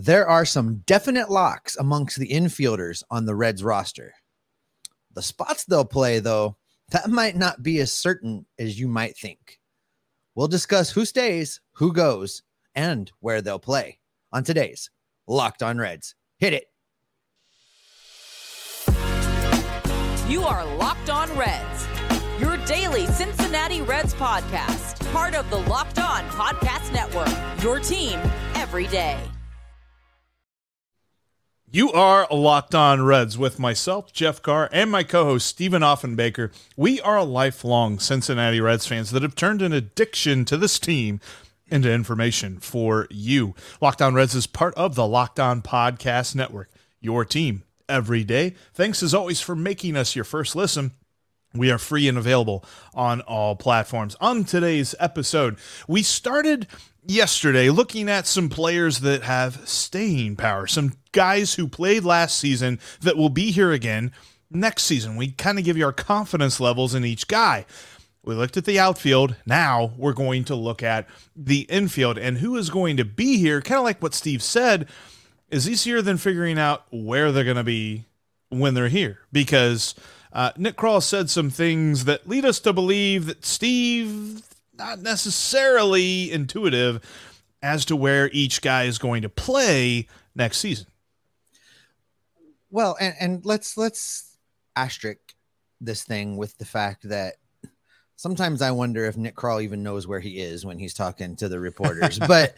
There are some definite locks amongst the infielders on the Reds roster. The spots they'll play, though, that might not be as certain as you might think. We'll discuss who stays, who goes, and where they'll play on today's Locked on Reds. Hit it. You are Locked On Reds, your daily Cincinnati Reds podcast, part of the Locked On Podcast Network, your team every day. You are Locked On Reds with myself, Jeff Carr, and my co host, Stephen Offenbaker. We are lifelong Cincinnati Reds fans that have turned an addiction to this team into information for you. Locked On Reds is part of the Locked On Podcast Network, your team every day. Thanks as always for making us your first listen. We are free and available on all platforms. On today's episode, we started yesterday looking at some players that have staying power, some guys who played last season that will be here again next season. We kind of give you our confidence levels in each guy. We looked at the outfield. Now we're going to look at the infield and who is going to be here. Kind of like what Steve said, is easier than figuring out where they're going to be when they're here because uh, Nick Krall said some things that lead us to believe that Steve not necessarily intuitive as to where each guy is going to play next season. Well, and, and let's let's asterisk this thing with the fact that sometimes I wonder if Nick Krall even knows where he is when he's talking to the reporters. but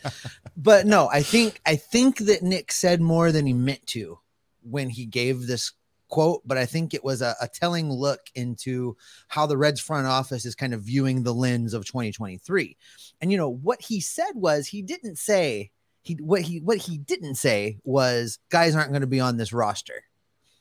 but no, I think I think that Nick said more than he meant to when he gave this quote, but I think it was a, a, telling look into how the Reds front office is kind of viewing the lens of 2023. And you know what he said was he didn't say he what he what he didn't say was guys aren't going to be on this roster.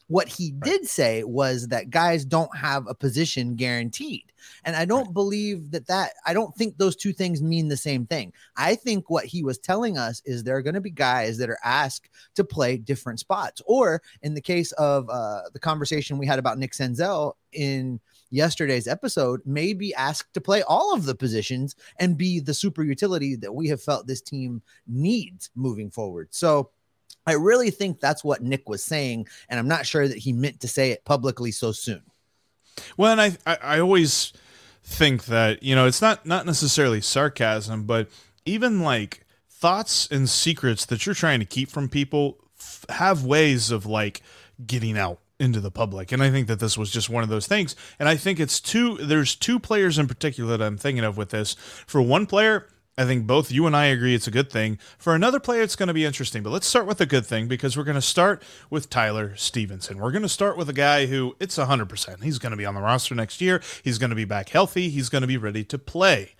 What he right. did say was that guys don't have a position guaranteed. And I don't right. believe that that I don't think those two things mean the same thing. I think what he was telling us is there are going to be guys that are asked to play different spots. Or in the case of uh, the conversation we had about Nick Senzel in yesterday's episode, may be asked to play all of the positions and be the super utility that we have felt this team needs moving forward. So I really think that's what Nick was saying, and I'm not sure that he meant to say it publicly so soon. Well, and I, I, I always think that you know it's not not necessarily sarcasm, but even like thoughts and secrets that you're trying to keep from people f- have ways of like getting out into the public. And I think that this was just one of those things. And I think it's two there's two players in particular that I'm thinking of with this. For one player, I think both you and I agree it's a good thing. For another player, it's going to be interesting. But let's start with a good thing because we're going to start with Tyler Stephenson. We're going to start with a guy who it's 100%. He's going to be on the roster next year. He's going to be back healthy. He's going to be ready to play.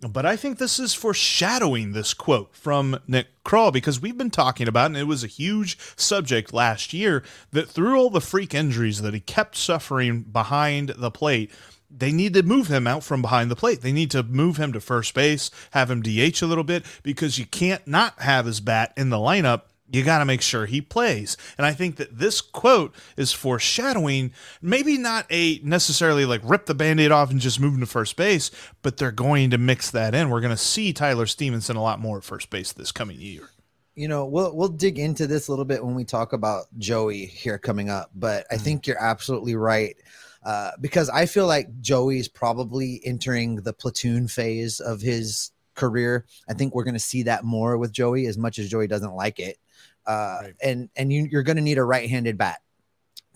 But I think this is foreshadowing this quote from Nick Krall because we've been talking about, and it was a huge subject last year, that through all the freak injuries that he kept suffering behind the plate, they need to move him out from behind the plate. They need to move him to first base, have him DH a little bit because you can't not have his bat in the lineup. You got to make sure he plays. And I think that this quote is foreshadowing maybe not a necessarily like rip the band aid off and just move him to first base, but they're going to mix that in. We're going to see Tyler Stephenson a lot more at first base this coming year you know we'll we'll dig into this a little bit when we talk about Joey here coming up but I mm-hmm. think you're absolutely right uh, because I feel like Joey's probably entering the platoon phase of his career. I think we're going to see that more with Joey, as much as Joey doesn't like it. Uh, right. And and you, you're going to need a right-handed bat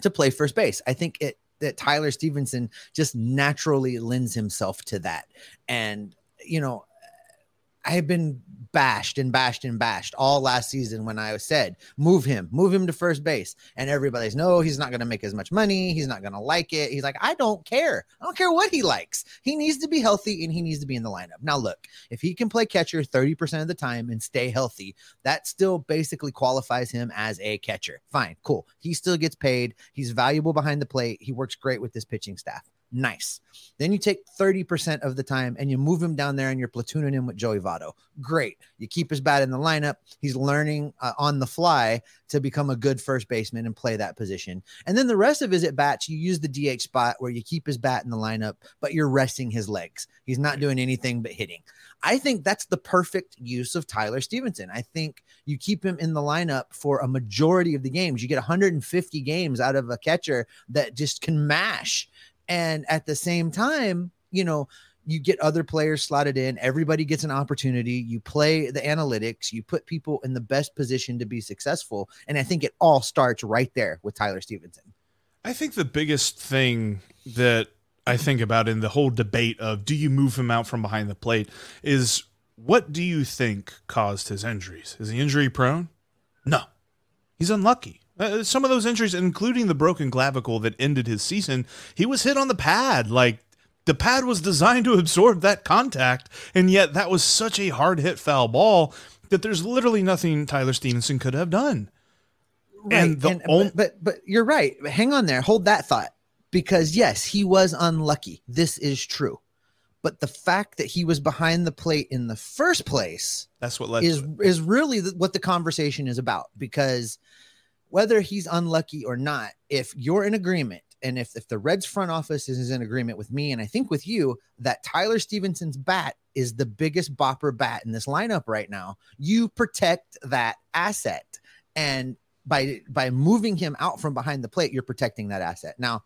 to play first base. I think it that Tyler Stephenson just naturally lends himself to that. And you know, I have been bashed and bashed and bashed all last season when I said, move him, move him to first base. And everybody's, no, he's not going to make as much money. He's not going to like it. He's like, I don't care. I don't care what he likes. He needs to be healthy and he needs to be in the lineup. Now, look, if he can play catcher 30% of the time and stay healthy, that still basically qualifies him as a catcher. Fine, cool. He still gets paid. He's valuable behind the plate. He works great with this pitching staff. Nice. Then you take 30% of the time and you move him down there and you're platooning him with Joey Votto. Great. You keep his bat in the lineup. He's learning uh, on the fly to become a good first baseman and play that position. And then the rest of his at bats, you use the DH spot where you keep his bat in the lineup, but you're resting his legs. He's not doing anything but hitting. I think that's the perfect use of Tyler Stephenson. I think you keep him in the lineup for a majority of the games. You get 150 games out of a catcher that just can mash and at the same time, you know, you get other players slotted in, everybody gets an opportunity. You play the analytics, you put people in the best position to be successful. And I think it all starts right there with Tyler Stephenson. I think the biggest thing that I think about in the whole debate of do you move him out from behind the plate is what do you think caused his injuries? Is he injury prone? No. He's unlucky. Uh, some of those injuries, including the broken clavicle that ended his season, he was hit on the pad. Like the pad was designed to absorb that contact, and yet that was such a hard hit foul ball that there's literally nothing Tyler Stephenson could have done. Right. And the and, but, but but you're right. Hang on there. Hold that thought. Because yes, he was unlucky. This is true. But the fact that he was behind the plate in the first place that's what led is is really what the conversation is about because whether he's unlucky or not, if you're in agreement and if, if the Reds front office is in agreement with me and I think with you that Tyler Stephenson's bat is the biggest bopper bat in this lineup right now, you protect that asset. And by by moving him out from behind the plate, you're protecting that asset. Now,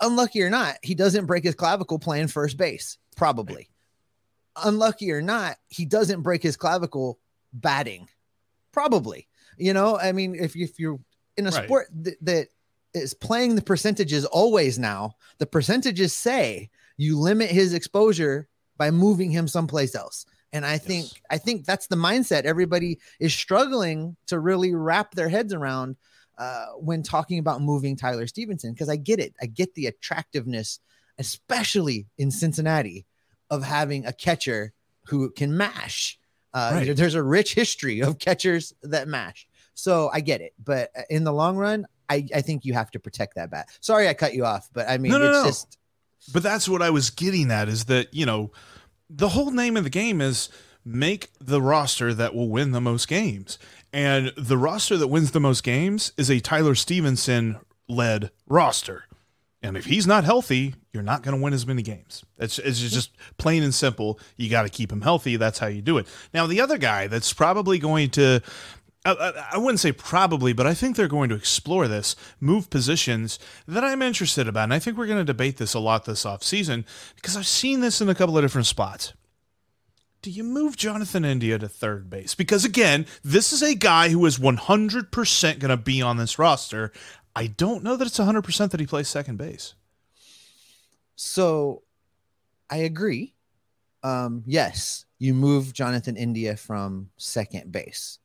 unlucky or not, he doesn't break his clavicle playing first base, probably. Unlucky or not, he doesn't break his clavicle batting, probably. You know, I mean, if, if you're in a right. sport that, that is playing the percentages always now, the percentages say you limit his exposure by moving him someplace else. And I think yes. I think that's the mindset everybody is struggling to really wrap their heads around uh, when talking about moving Tyler Stephenson Because I get it, I get the attractiveness, especially in Cincinnati, of having a catcher who can mash. Uh, right. There's a rich history of catchers that mash. So I get it. But uh, in the long run, I, I think you have to protect that bat. Sorry, I cut you off, but I mean, no, no, it's no. just. But that's what I was getting at is that, you know, the whole name of the game is make the roster that will win the most games. And the roster that wins the most games is a Tyler Stephenson led roster. And if he's not healthy, you're not going to win as many games. It's, it's just plain and simple. You got to keep him healthy. That's how you do it. Now, the other guy that's probably going to, I, I wouldn't say probably, but I think they're going to explore this, move positions that I'm interested about. And I think we're going to debate this a lot this offseason because I've seen this in a couple of different spots. Do you move Jonathan India to third base? Because again, this is a guy who is 100% going to be on this roster. I don't know that it's 100% that he plays second base. So I agree. Um, yes, you move Jonathan India from second base.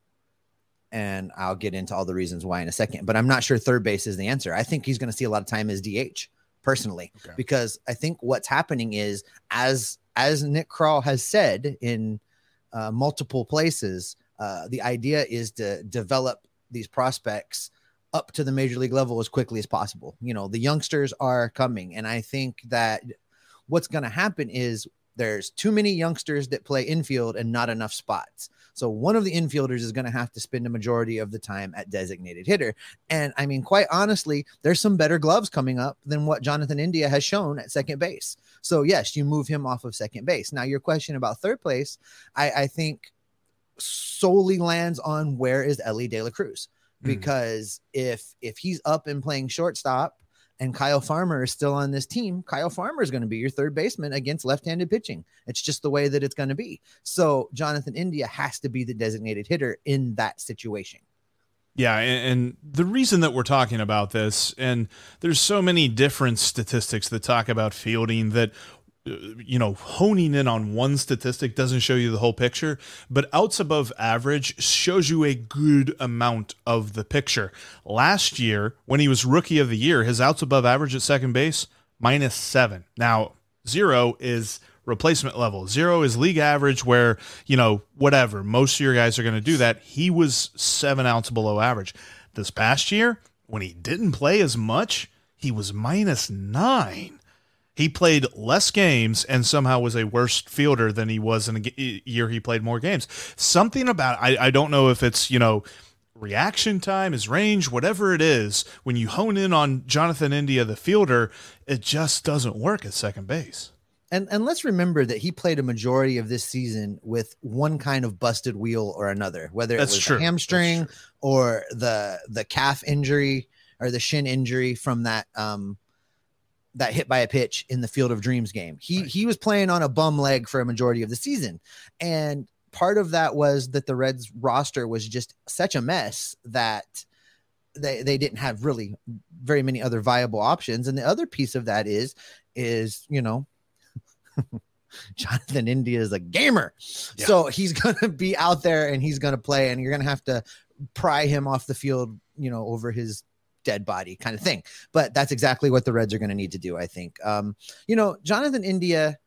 And I'll get into all the reasons why in a second, but I'm not sure third base is the answer. I think he's going to see a lot of time as DH personally, okay. because I think what's happening is as as Nick Krall has said in uh, multiple places, uh, the idea is to develop these prospects up to the major league level as quickly as possible. You know, the youngsters are coming. And I think that what's going to happen is there's too many youngsters that play infield and not enough spots. So one of the infielders is going to have to spend a majority of the time at designated hitter. And I mean, quite honestly, there's some better gloves coming up than what Jonathan India has shown at second base. So yes, you move him off of second base. Now your question about third place, I, I think solely lands on where is Elly De La Cruz. Because mm. if if he's up and playing shortstop and Kyle Farmer is still on this team, Kyle Farmer is going to be your third baseman against left-handed pitching. It's just the way that it's going to be. So Jonathan India has to be the designated hitter in that situation. Yeah, and, and, the reason that we're talking about this, and there's so many different statistics that talk about fielding that you know, honing in on one statistic doesn't show you the whole picture, but outs above average shows you a good amount of the picture. Last year, when he was rookie of the year, his outs above average at second base, minus seven. Now, zero is replacement level. Zero is league average, where, you know, whatever, most of your guys are going to do that. He was seven outs below average. This past year, when he didn't play as much, he was minus nine. He played less games and somehow was a worse fielder than he was in a year he played more games. Something about I, I don't know if it's, you know, reaction time, his range, whatever it is, when you hone in on Jonathan India, the fielder, it just doesn't work at second base. And and let's remember that he played a majority of this season with one kind of busted wheel or another, whether it That's was true. the hamstring or the the calf injury or the shin injury from that um that hit by a pitch in the Field of Dreams game. He Right. he was playing on a bum leg for a majority of the season. And part of that was that the Reds roster was just such a mess that they they didn't have really very many other viable options. And the other piece of that is is, you know, Jonathan India is a gamer. Yeah. So he's going to be out there and he's going to play and you're going to have to pry him off the field, you know, over his dead body kind of thing. But that's exactly what the Reds are going to need to do, I think. Um, you know, Jonathan India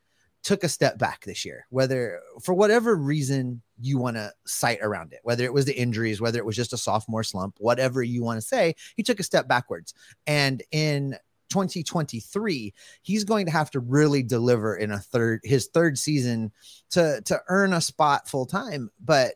took a step back this year, whether for whatever reason you want to cite around it, whether it was the injuries, whether it was just a sophomore slump, whatever you want to say, he took a step backwards. And in 2023, he's going to have to really deliver in a third his third season to to earn a spot full time. But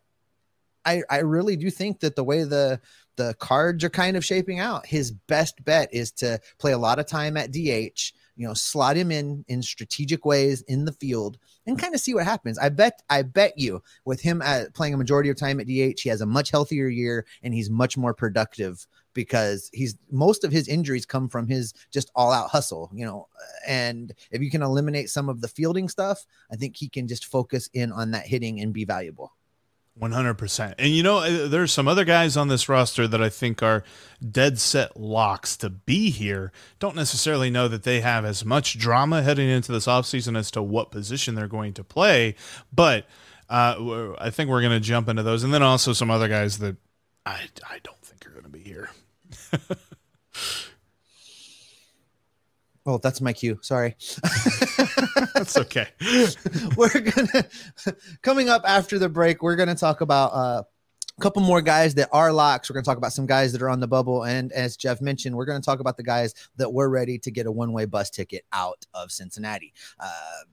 I I really do think that the way the the cards are kind of shaping out, his best bet is to play a lot of time at DH, you know, slot him in in strategic ways in the field and kind of see what happens. I bet I bet you with him at playing a majority of time at DH, he has a much healthier year and he's much more productive because he's most of his injuries come from his just all out hustle, you know. And if you can eliminate some of the fielding stuff, I think he can just focus in on that hitting and be valuable. 100%. And you know, uh, there's some other guys on this roster that I think are dead set locks to be here. Don't necessarily know that they have as much drama heading into this offseason as to what position they're going to play, but uh, I think we're going to jump into those. And then also some other guys that I, I don't think are going to be here. Oh, that's my cue. Sorry. That's okay. we're gonna coming up after the break we're gonna talk about uh, a couple more guys that are locks. We're gonna talk about some guys that are on the bubble. And as jeff mentioned we're gonna talk about the guys that we're ready to get a one-way bus ticket out of cincinnati. Uh,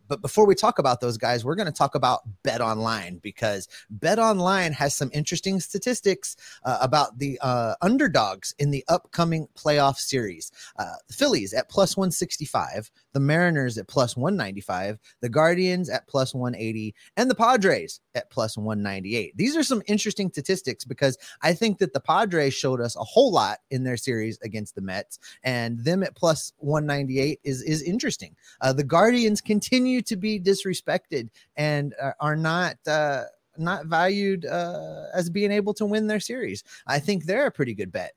but before we talk about those guys we're gonna talk about BetOnline because BetOnline has some interesting statistics uh, about the uh, underdogs in the upcoming playoff series. Uh, the phillies at plus 165 the mariners at plus 195 the Guardians at plus 180, and the Padres at plus 198. These are some interesting statistics because I think that the Padres showed us a whole lot in their series against the Mets, and them at plus 198 is is interesting. Uh, the Guardians continue to be disrespected and uh, are not. Uh, not valued uh, as being able to win their series. I think they're a pretty good bet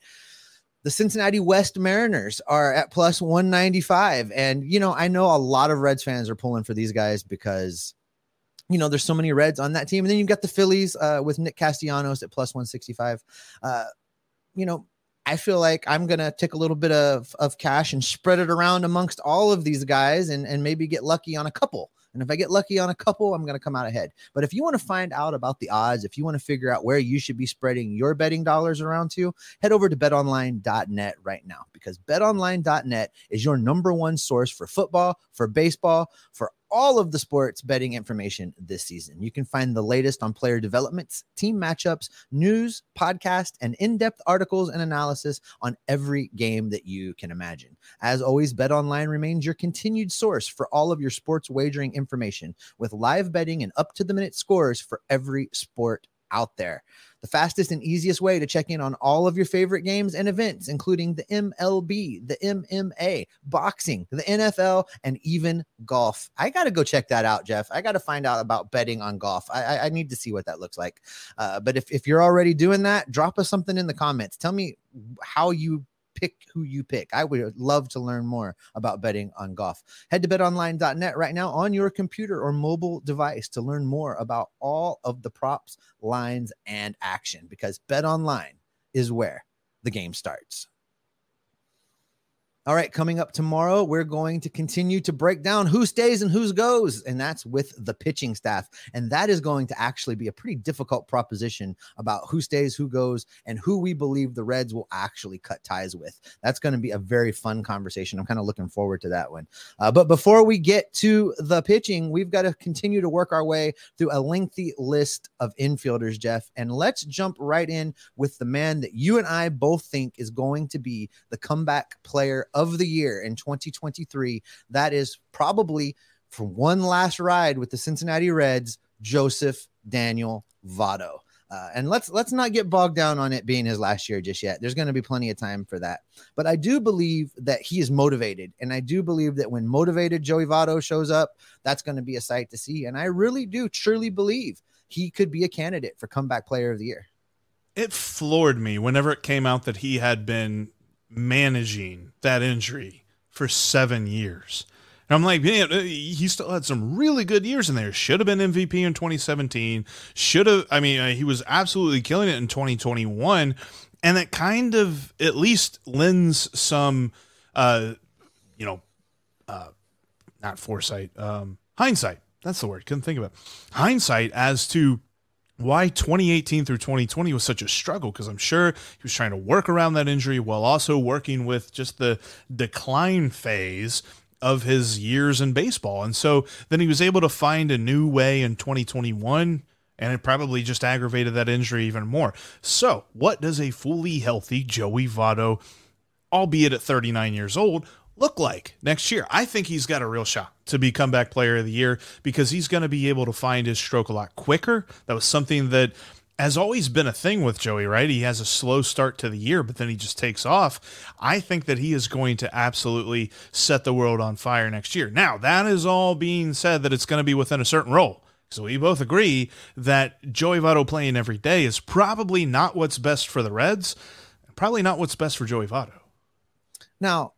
the Cincinnati West Mariners are at plus 195. And, you know, I know a lot of Reds fans are pulling for these guys because, you know, there's so many Reds on that team. And then you've got the Phillies uh, with Nick Castellanos at plus 165. Uh, you know, I feel like I'm to take a little bit of, of cash and spread it around amongst all of these guys and, and maybe get lucky on a couple. And if I get lucky on a couple, I'm going to come out ahead. But if you want to find out about the odds, if you want to figure out where you should be spreading your betting dollars around to, head over to betonline.net right now because betonline.net is your number one source for football, for baseball, for all of the sports betting information this season. You can find the latest on player developments, team matchups, news, podcast, and in depth articles and analysis on every game that you can imagine. As always, BetOnline remains your continued source for all of your sports wagering information with live betting and up to the minute scores for every sport out there. The fastest and easiest way to check in on all of your favorite games and events, including the MLB, the MMA, boxing, the NFL, and even golf. I got to go check that out, Jeff. I got to find out about betting on golf. I, I, I need to see what that looks like. Uh, but if, if you're already doing that, drop us something in the comments. Tell me how you pick who you pick. I would love to learn more about betting on golf. Head to betonline.net right now on your computer or mobile device to learn more about all of the props, lines, and action because BetOnline is where the game starts. All right, coming up tomorrow, we're going to continue to break down who stays and who goes, and that's with the pitching staff. And that is going to actually be a pretty difficult proposition about who stays, who goes, and who we believe the Reds will actually cut ties with. That's going to be a very fun conversation. I'm kind of looking forward to that one. Uh, but before we get to the pitching, we've got to continue to work our way through a lengthy list of infielders, Jeff. And let's jump right in with the man that you and I both think is going to be the comeback player of the year in 2023. That is probably for one last ride with the Cincinnati Reds, Joseph Daniel Votto. Uh, and let's let's not get bogged down on it being his last year just yet. There's going to be plenty of time for that. But I do believe that he is motivated, and I do believe that when motivated Joey Votto shows up, that's going to be a sight to see. And I really do truly believe he could be a candidate for comeback player of the year. It floored me whenever it came out that he had been managing that injury for seven years. And I'm like, man, uh, he still had some really good years in there. Should have been MVP in 2017. Should have, I mean, uh, he was absolutely killing it in 2021. And that kind of at least lends some, uh, you know, uh, not foresight, um, hindsight. That's the word. Couldn't think of it. Hindsight as to why 2018 through 2020 was such a struggle because I'm sure he was trying to work around that injury while also working with just the decline phase of his years in baseball. And so then he was able to find a new way in 2021 and it probably just aggravated that injury even more. So, what does a fully healthy Joey Votto, albeit at 39 years old, look like next year? I think he's got a real shot to be comeback player of the year because he's going to be able to find his stroke a lot quicker. That was something that has always been a thing with Joey, right? He has a slow start to the year, but then he just takes off. I think that he is going to absolutely set the world on fire next year. Now, that is all being said that it's going to be within a certain role. So we both agree that Joey Votto playing every day is probably not what's best for the Reds, probably not what's best for Joey Votto. Now,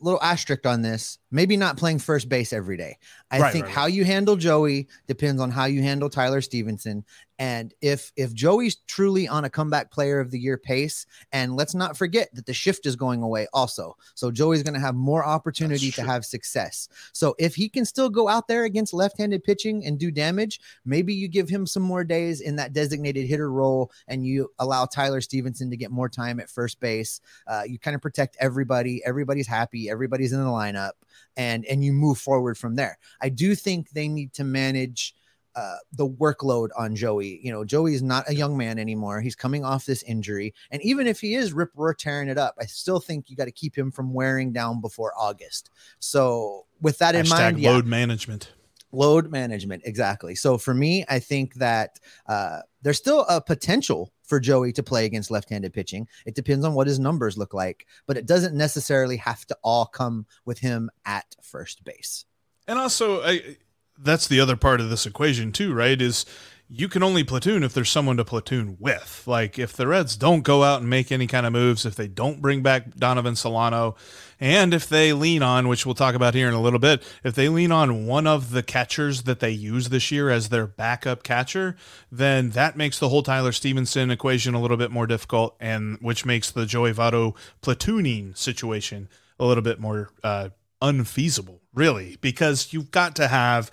little asterisk on this maybe not playing first base every day. I right, think right, how you handle joey depends on how you handle tyler Stephenson. and if if joey's truly on a comeback player of the year pace and let's not forget that the shift is going away also. So joey's going to have more opportunity to have success. So if he can still go out there against left-handed pitching and do damage maybe you give him some more days in that designated hitter role and you allow tyler Stephenson to get more time at first base. Uh, you kind of protect everybody. Everybody's happy. Everybody's in the lineup and and you move forward from there i do think they need to manage uh, the workload on Joey. You know, Joey is not a young man anymore. He's coming off this injury. And even if he is rip roar tearing it up, I still think you got to keep him from wearing down before August. So, with that in Hashtag mind, load yeah, management. load management. Exactly. So, for me, I think that uh, there's still a potential for Joey to play against left handed pitching. It depends on what his numbers look like, but it doesn't necessarily have to all come with him at first base. And also, I, that's the other part of this equation too, right? Is you can only platoon if there's someone to platoon with. Like if the Reds don't go out and make any kind of moves, if they don't bring back Donovan Solano, and if they lean on, which we'll talk about here in a little bit, if they lean on one of the catchers that they use this year as their backup catcher, then that makes the whole Tyler Stephenson equation a little bit more difficult, and which makes the Joey Votto platooning situation a little bit more uh, unfeasible, really, because you've got to have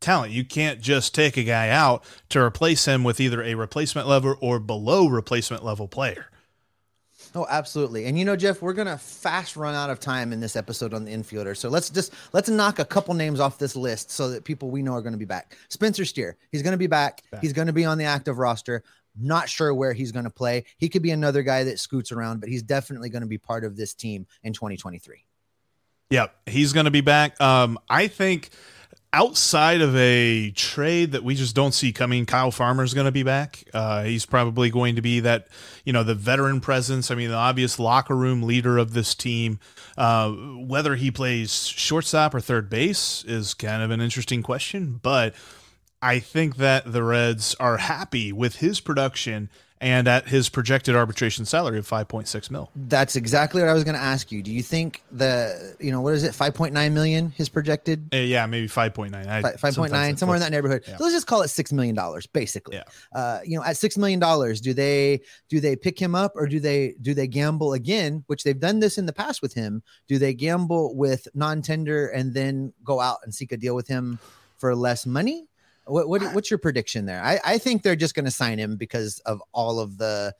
talent. You can't just take a guy out to replace him with either a replacement level or below replacement level player. Oh, absolutely. And you know, Jeff, we're gonna fast run out of time in this episode on the infielder. So let's just let's knock a couple names off this list so that people we know are gonna be back. Spencer Steer, he's gonna be back. Back. He's gonna be on the active roster. Not sure where he's gonna play. He could be another guy that scoots around, but he's definitely gonna be part of this team in 2023. Yep, he's going to be back. Um, I think outside of a trade that we just don't see coming, Kyle Farmer is going to be back. Uh, he's probably going to be that, you know, the veteran presence. I mean, the obvious locker room leader of this team. Uh, whether he plays shortstop or third base is kind of an interesting question, but I think that the Reds are happy with his production and at his projected arbitration salary of 5.6 mil. That's exactly what I was going to ask you. Do you think the, you know, what is it, 5.9 million, his projected? Uh, yeah, maybe 5.9. I- 5.9, sometimes somewhere in that neighborhood. Yeah. So let's just call it $6 million, basically. Yeah. Uh, you know, at $6 million, do they, do they pick him up or do they, do they gamble again, which they've done this in the past with him? Do they gamble with non-tender and then go out and seek a deal with him for less money? What, what uh, what's your prediction there? I, I think they're just going to sign him because of all of the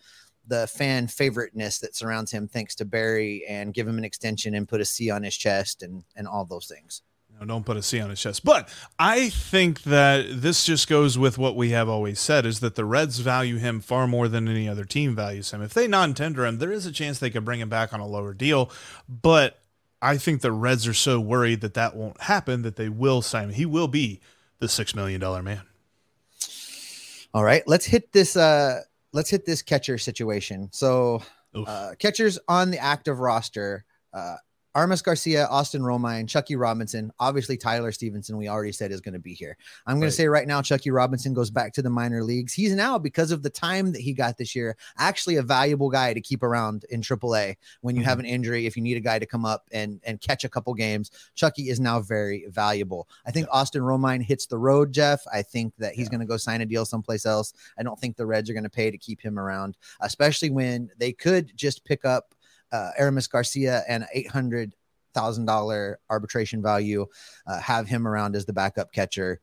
the fan favoriteness that surrounds him, thanks to Barry, and give him an extension and put a C on his chest and and all those things. No, don't put a C on his chest. But I think that this just goes with what we have always said is that the Reds value him far more than any other team values him. If they non-tender him, there is a chance they could bring him back on a lower deal, but I think the Reds are so worried that that won't happen that they will sign him. He will be the 6 million dollar man. All right, let's hit this. Uh, let's hit this catcher situation. So, uh, catchers on the active roster: uh, Aramis Garcia, Austin Romine, Chuckie Robinson. Obviously, Tyler Stephenson. We already said is going to be here. I'm going Right. to say right now, Chuckie Robinson goes back to the minor leagues. He's now because of the time that he got this year, actually a valuable guy to keep around in AAA when you have mm-hmm. an injury. If you need a guy to come up and and catch a couple games, Chuckie is now very valuable. I think Austin Romine hits the road, Jeff. I think that he's Yeah. going to go sign a deal someplace else. I don't think the Reds are going to pay to keep him around, especially when they could just pick up uh, Aramis Garcia and eight hundred thousand dollar arbitration value, uh, have him around as the backup catcher.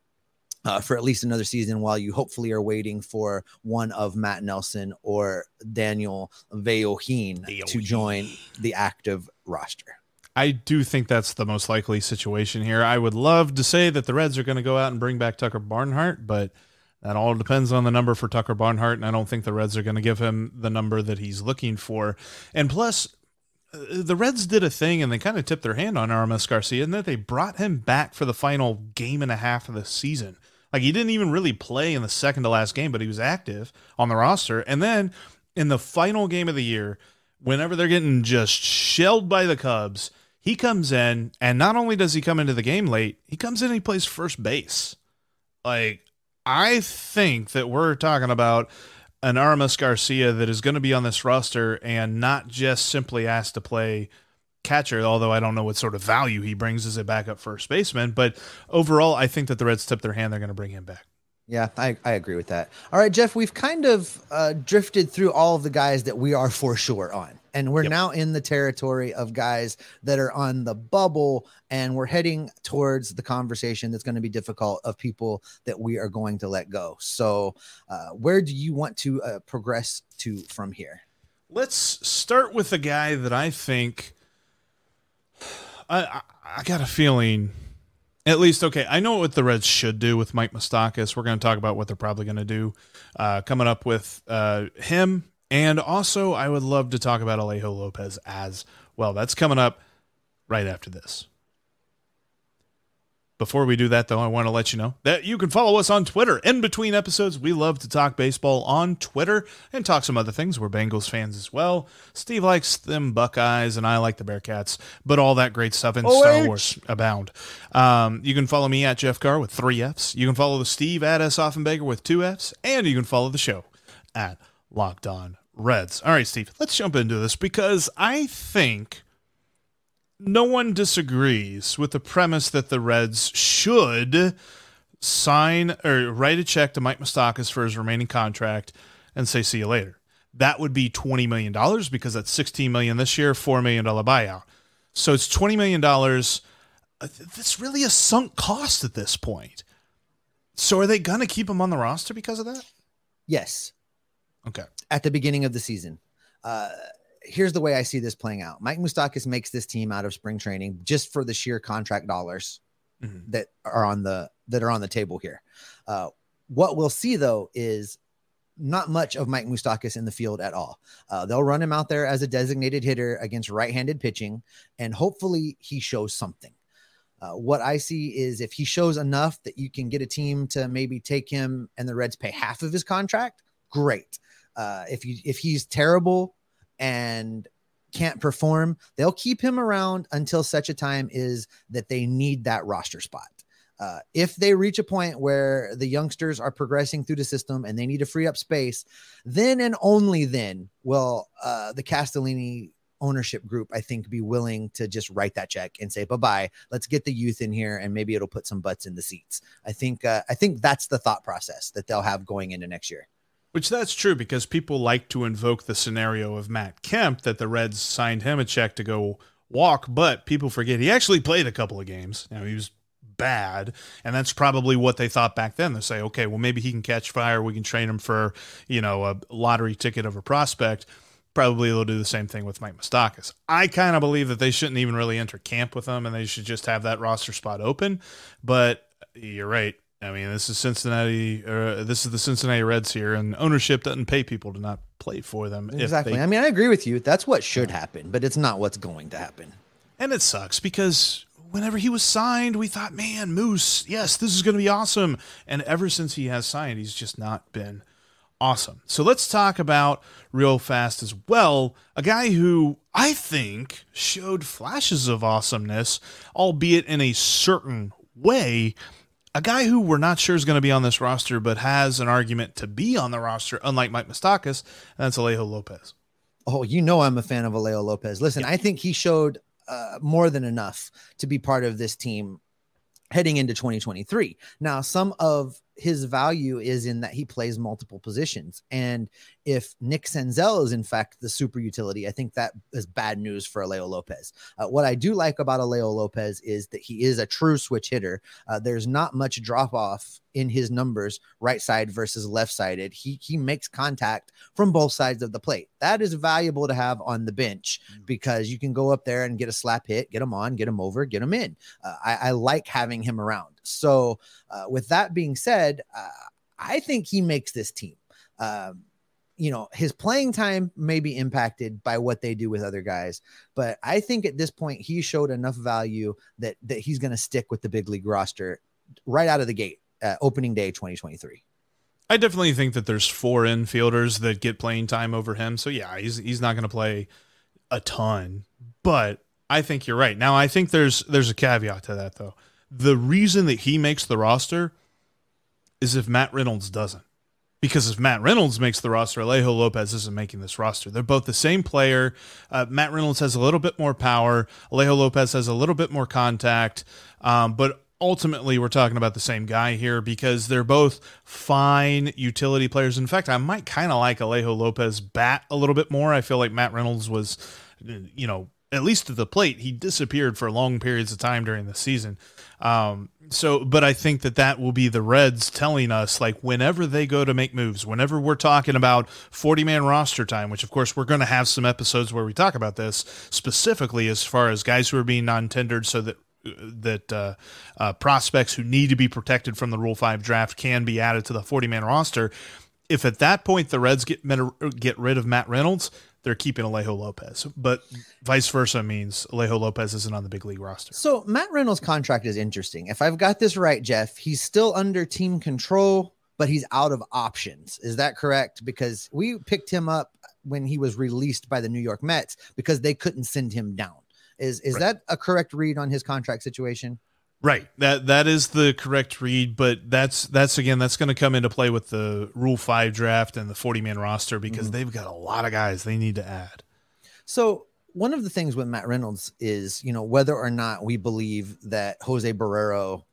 Uh, for at least another season, while you hopefully are waiting for one of Matt Nelson or Daniel Vellojin to join the active roster. I do think that's the most likely situation here. I would love to say that the Reds are going to go out and bring back Tucker Barnhart, but that all depends on the number for Tucker Barnhart, and I don't think the Reds are going to give him the number that he's looking for. And plus, uh, the Reds did a thing and they kind of tipped their hand on Aramis Garcia, and that they brought him back for the final game and a half of the season. Like he didn't even really play in the second to last game, but he was active on the roster. And then in the final game of the year, whenever they're getting just shelled by the Cubs, he comes in, and not only does he come into the game late, he comes in and he plays first base. Like, I think that we're talking about an Aramis Garcia that is going to be on this roster and not just simply asked to play catcher, although I don't know what sort of value he brings as a backup first baseman. But overall, I think that the Reds tip their hand. They're going to bring him back. Yeah, I, I agree with that. All right, Jeff, we've kind of uh, drifted through all of the guys that we are for sure on. And we're Yep. now in the territory of guys that are on the bubble, and we're heading towards the conversation that's going to be difficult of people that we are going to let go. So, uh, where do you want to uh, progress to from here? Let's start with a guy that I think I, I I got a feeling at least okay I know what the Reds should do with Mike Moustakas. We're going to talk about what they're probably going to do uh, coming up with uh, him, and also I would love to talk about Alejo Lopez as well. That's coming up right after this. Before we do that, though, I want to let you know that you can follow us on Twitter. In between episodes, we love to talk baseball on Twitter and talk some other things. We're Bengals fans as well. Steve likes them Buckeyes, and I like the Bearcats, but all that great stuff in Star Wars abound. Um, you can follow me at Jeff Carr with three Fs. You can follow the Steve at S. Offenbaker with two Fs, and you can follow the show at Locked On Reds. All right, Steve, let's jump into this because I think no one disagrees with the premise that the Reds should sign or write a check to Mike Moustakas for his remaining contract and say see you later. That would be twenty million dollars because that's sixteen million this year, four million dollar buyout. So it's twenty million dollars. Uh, that's really a sunk cost at this point. So are they gonna keep him on the roster because of that? Yes, Okay. at the beginning of the season. Uh, here's the way I see this playing out. Mike Moustakas makes this team out of spring training just for the sheer contract dollars Mhm. that are on the that are on the table here. Uh, what we'll see though is not much of Mike Moustakas in the field at all. Uh, they'll run him out there as a designated hitter against right-handed pitching, and hopefully he shows something. Uh, what I see is if he shows enough that you can get a team to maybe take him and the Reds pay half of his contract, great. Uh, if you if he's terrible and can't perform, they'll keep him around until such a time is that they need that roster spot. Uh, if they reach a point where the youngsters are progressing through the system and they need to free up space, then and only then will uh, the Castellini ownership group, I think, be willing to just write that check and say bye bye. Let's get the youth in here, and maybe it'll put some butts in the seats. I think uh, I think that's the thought process that they'll have going into next year. Which that's true because people like to invoke the scenario of Matt Kemp that the Reds signed him a check to go walk, but people forget he actually played a couple of games. Now he was bad, and that's probably what they thought back then. They say, okay, well maybe he can catch fire. We can train him for you know a lottery ticket of a prospect. Probably they'll do the same thing with Mike Moustakas. I kind of believe that they shouldn't even really enter camp with him, and they should just have that roster spot open. But you're right. I mean, this is Cincinnati. Uh, this is the Cincinnati Reds here, and ownership doesn't pay people to not play for them. Exactly. They, I mean, I agree with you. That's what should happen, but it's not what's going to happen. And it sucks because whenever he was signed, we thought, man, Moose, yes, this is going to be awesome. And ever since he has signed, he's just not been awesome. So let's talk about real fast as well. A guy who I think showed flashes of awesomeness, albeit in a certain way a guy who we're not sure is going to be on this roster, but has an argument to be on the roster, unlike Mike Moustakas, and that's Alejo Lopez. Oh, you know I'm a fan of Alejo Lopez. Listen, yeah. I think he showed uh, more than enough to be part of this team heading into 2023. Now, some of his value is in that he plays multiple positions. And if Nick Senzel is in fact the super utility, I think that is bad news for Alejo Lopez. Uh, what I do like about Alejo Lopez is that he is a true switch hitter. Uh, there's not much drop off in his numbers, right side versus left sided. He he makes contact from both sides of the plate. That is valuable to have on the bench mm. because you can go up there and get a slap hit, get him on, get him over, get him in. Uh, I, I like having him around. So, uh, with that being said, uh, I think he makes this team. Um, you know, his playing time may be impacted by what they do with other guys, but I think at this point he showed enough value that that he's going to stick with the big league roster right out of the gate, uh, opening day 2023. I definitely think that there's four infielders that get playing time over him. So yeah, he's he's not going to play a ton, but I think you're right. Now I think there's there's a caveat to that though. The reason that he makes the roster is if Matt Reynolds doesn't. Because if Matt Reynolds makes the roster, Alejo Lopez isn't making this roster. They're both the same player. Uh, Matt Reynolds has a little bit more power. Alejo Lopez has a little bit more contact. Um, but ultimately, we're talking about the same guy here because they're both fine utility players. In fact, I might kind of like Alejo Lopez bat a little bit more. I feel like Matt Reynolds was, you know, at least to the plate, he disappeared for long periods of time during the season. Um, so, but I think that that will be the Reds telling us, like, whenever they go to make moves, whenever we're talking about 40 man roster time, which of course we're going to have some episodes where we talk about this specifically as far as guys who are being non tendered so that that uh, uh, prospects who need to be protected from the Rule Five draft can be added to the 40 man roster. If at that point the Reds get get rid of Matt Reynolds, they're keeping Alejo Lopez, but vice versa means Alejo Lopez isn't on the big league roster. So Matt Reynolds' contract is interesting. If I've got this right, Jeff, he's still under team control, but he's out of options. Is that correct? Because we picked him up when he was released by the New York Mets because they couldn't send him down. Is is right. that a correct read on his contract situation? Right. That that is the correct read, but that's that's again that's going to come into play with the Rule 5 draft and the 40 man roster because mm-hmm. they've got a lot of guys they need to add. So, one of the things with Matt Reynolds is, you know, whether or not we believe that Jose Barrero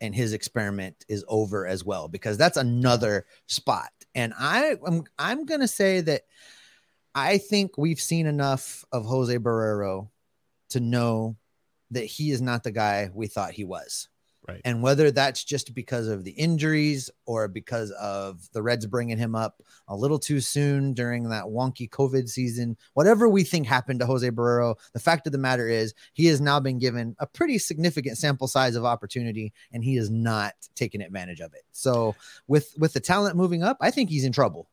and his experiment is over as well because that's another spot. And I I'm I'm going to say that I think we've seen enough of Jose Barrero to know that he is not the guy we thought he was. Right. And whether that's just because of the injuries or because of the Reds bringing him up a little too soon during that wonky COVID season, whatever we think happened to Jose Barrero, the fact of the matter is he has now been given a pretty significant sample size of opportunity and he is not taking advantage of it. So with with the talent moving up, I think he's in trouble.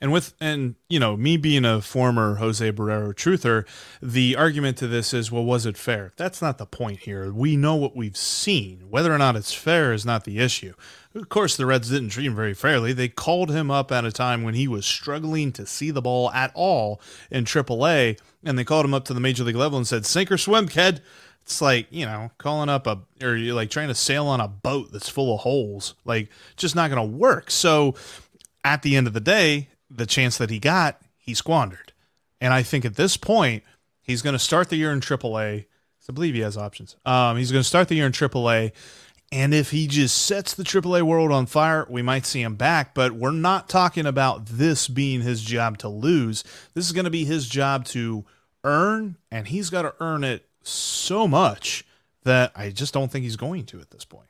And with and you know me being a former Jose Barrero truther, the argument to this is, well, was it fair? That's not the point here. We know what we've seen. Whether or not it's fair is not the issue. Of course, the Reds didn't treat him very fairly. They called him up at a time when he was struggling to see the ball at all in AAA, and they called him up to the major league level and said, "Sink or swim, kid." It's like, you know, calling up a, or you're like trying to sail on a boat that's full of holes. Like, just not going to work. So at the end of the day, the chance that he got, he squandered. And I think at this point, he's going to start the year in AAA. I believe he has options. Um, he's going to start the year in AAA. And if he just sets the AAA world on fire, we might see him back. But we're not talking about this being his job to lose. This is going to be his job to earn, and he's got to earn it so much that I just don't think he's going to at this point.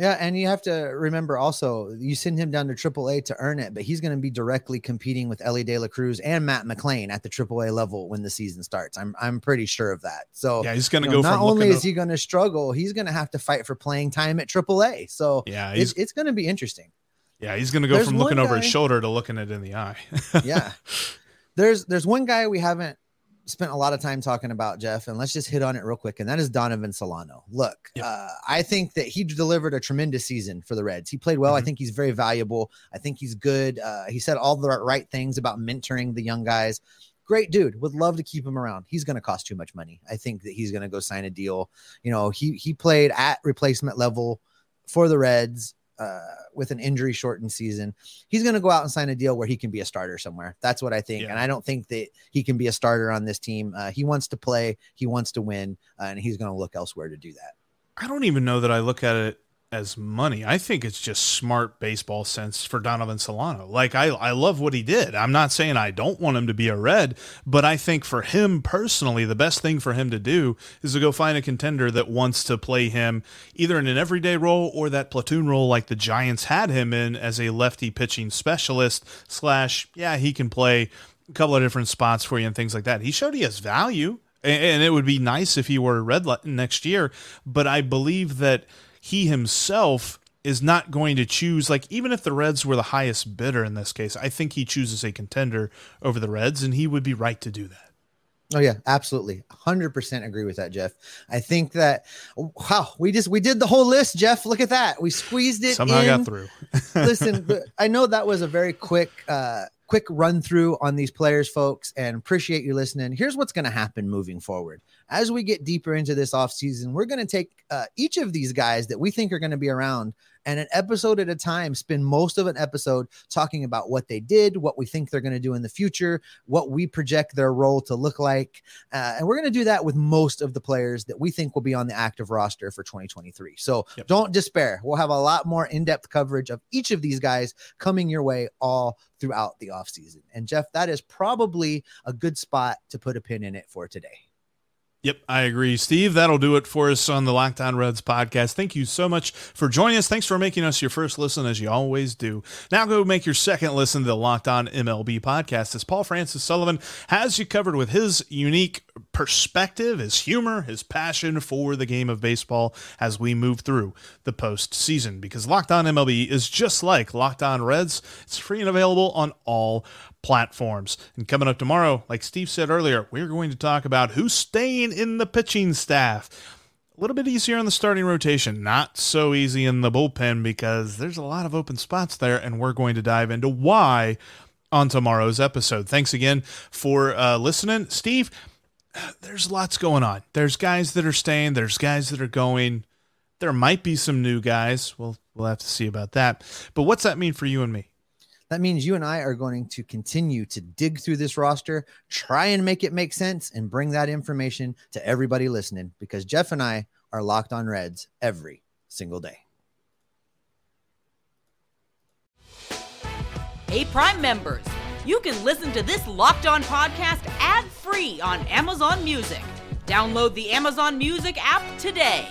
Yeah, and you have to remember also, you send him down to AAA to earn it, but he's going to be directly competing with Elly De La Cruz and Matt McLain at the AAA level when the season starts. I'm I'm pretty sure of that. So yeah, he's going to you know, go. Not only is he going to struggle, he's going to have to fight for playing time at AAA. So yeah, it's, it's going to be interesting. Yeah, he's going to go there's from looking guy, over his shoulder to looking it in the eye. yeah, there's there's one guy we haven't spent a lot of time talking about Jeff, and let's just hit on it real quick. And that is Donovan Solano. Look, yep. uh, I think that he delivered a tremendous season for the Reds. He played well. Mm-hmm. I think he's very valuable. I think he's good. Uh, he said all the right things about mentoring the young guys. Great dude. Would love to keep him around. He's going to cost too much money. I think that he's going to go sign a deal. You know, he he played at replacement level for the Reds uh, with an injury shortened season, he's going to go out and sign a deal where he can be a starter somewhere. That's what I think. Yeah. And I don't think that he can be a starter on this team. Uh, he wants to play, he wants to win, uh, and he's going to look elsewhere to do that. I don't even know that I look at it as money. I think it's just smart baseball sense for Donovan Solano. Like I I love what he did. I'm not saying I don't want him to be a red, but I think for him personally, the best thing for him to do is to go find a contender that wants to play him either in an everyday role or that platoon role like the Giants had him in as a lefty pitching specialist slash yeah, he can play a couple of different spots for you and things like that. He showed he has value. And it would be nice if he were a red next year, but I believe that he himself is not going to choose like even if the Reds were the highest bidder in this case, I think he chooses a contender over the Reds and he would be right to do that. Oh yeah, absolutely. 100% agree with that, Jeff. I think that wow, we just we did the whole list, Jeff. Look at that. We squeezed it Somehow in. got through. Listen, I know that was a very quick uh quick run through on these players, folks, and appreciate you listening. Here's what's going to happen moving forward. As we get deeper into this offseason, we're going to take uh, each of these guys that we think are going to be around and an episode at a time spend most of an episode talking about what they did, what we think they're going to do in the future, what we project their role to look like. Uh, and we're going to do that with most of the players that we think will be on the active roster for 2023. So yep. don't despair. We'll have a lot more in depth coverage of each of these guys coming your way all throughout the offseason. And Jeff, that is probably a good spot to put a pin in it for today. Yep, I agree. Steve, that'll do it for us on the Locked On Reds podcast. Thank you so much for joining us. Thanks for making us your first listen, as you always do. Now go make your second listen to the Locked On MLB podcast, as Paul Francis Sullivan has you covered with his unique perspective, his humor, his passion for the game of baseball as we move through the postseason. Because Locked On MLB is just like Locked On Reds, it's free and available on all platforms. And coming up tomorrow, like Steve said earlier, we're going to talk about who's staying in the pitching staff. A little bit easier on the starting rotation, not so easy in the bullpen because there's a lot of open spots there, and we're going to dive into why on tomorrow's episode. Thanks again for uh, listening. Steve, there's lots going on. There's guys that are staying, there's guys that are going. There might be some new guys. We'll we'll have to see about that. But what's that mean for you and me? That means you and I are going to continue to dig through this roster, try and make it make sense, and bring that information to everybody listening because Jeff and I are locked on Reds every single day. Hey, Prime members, you can listen to this locked on podcast ad free on Amazon Music. Download the Amazon Music app today.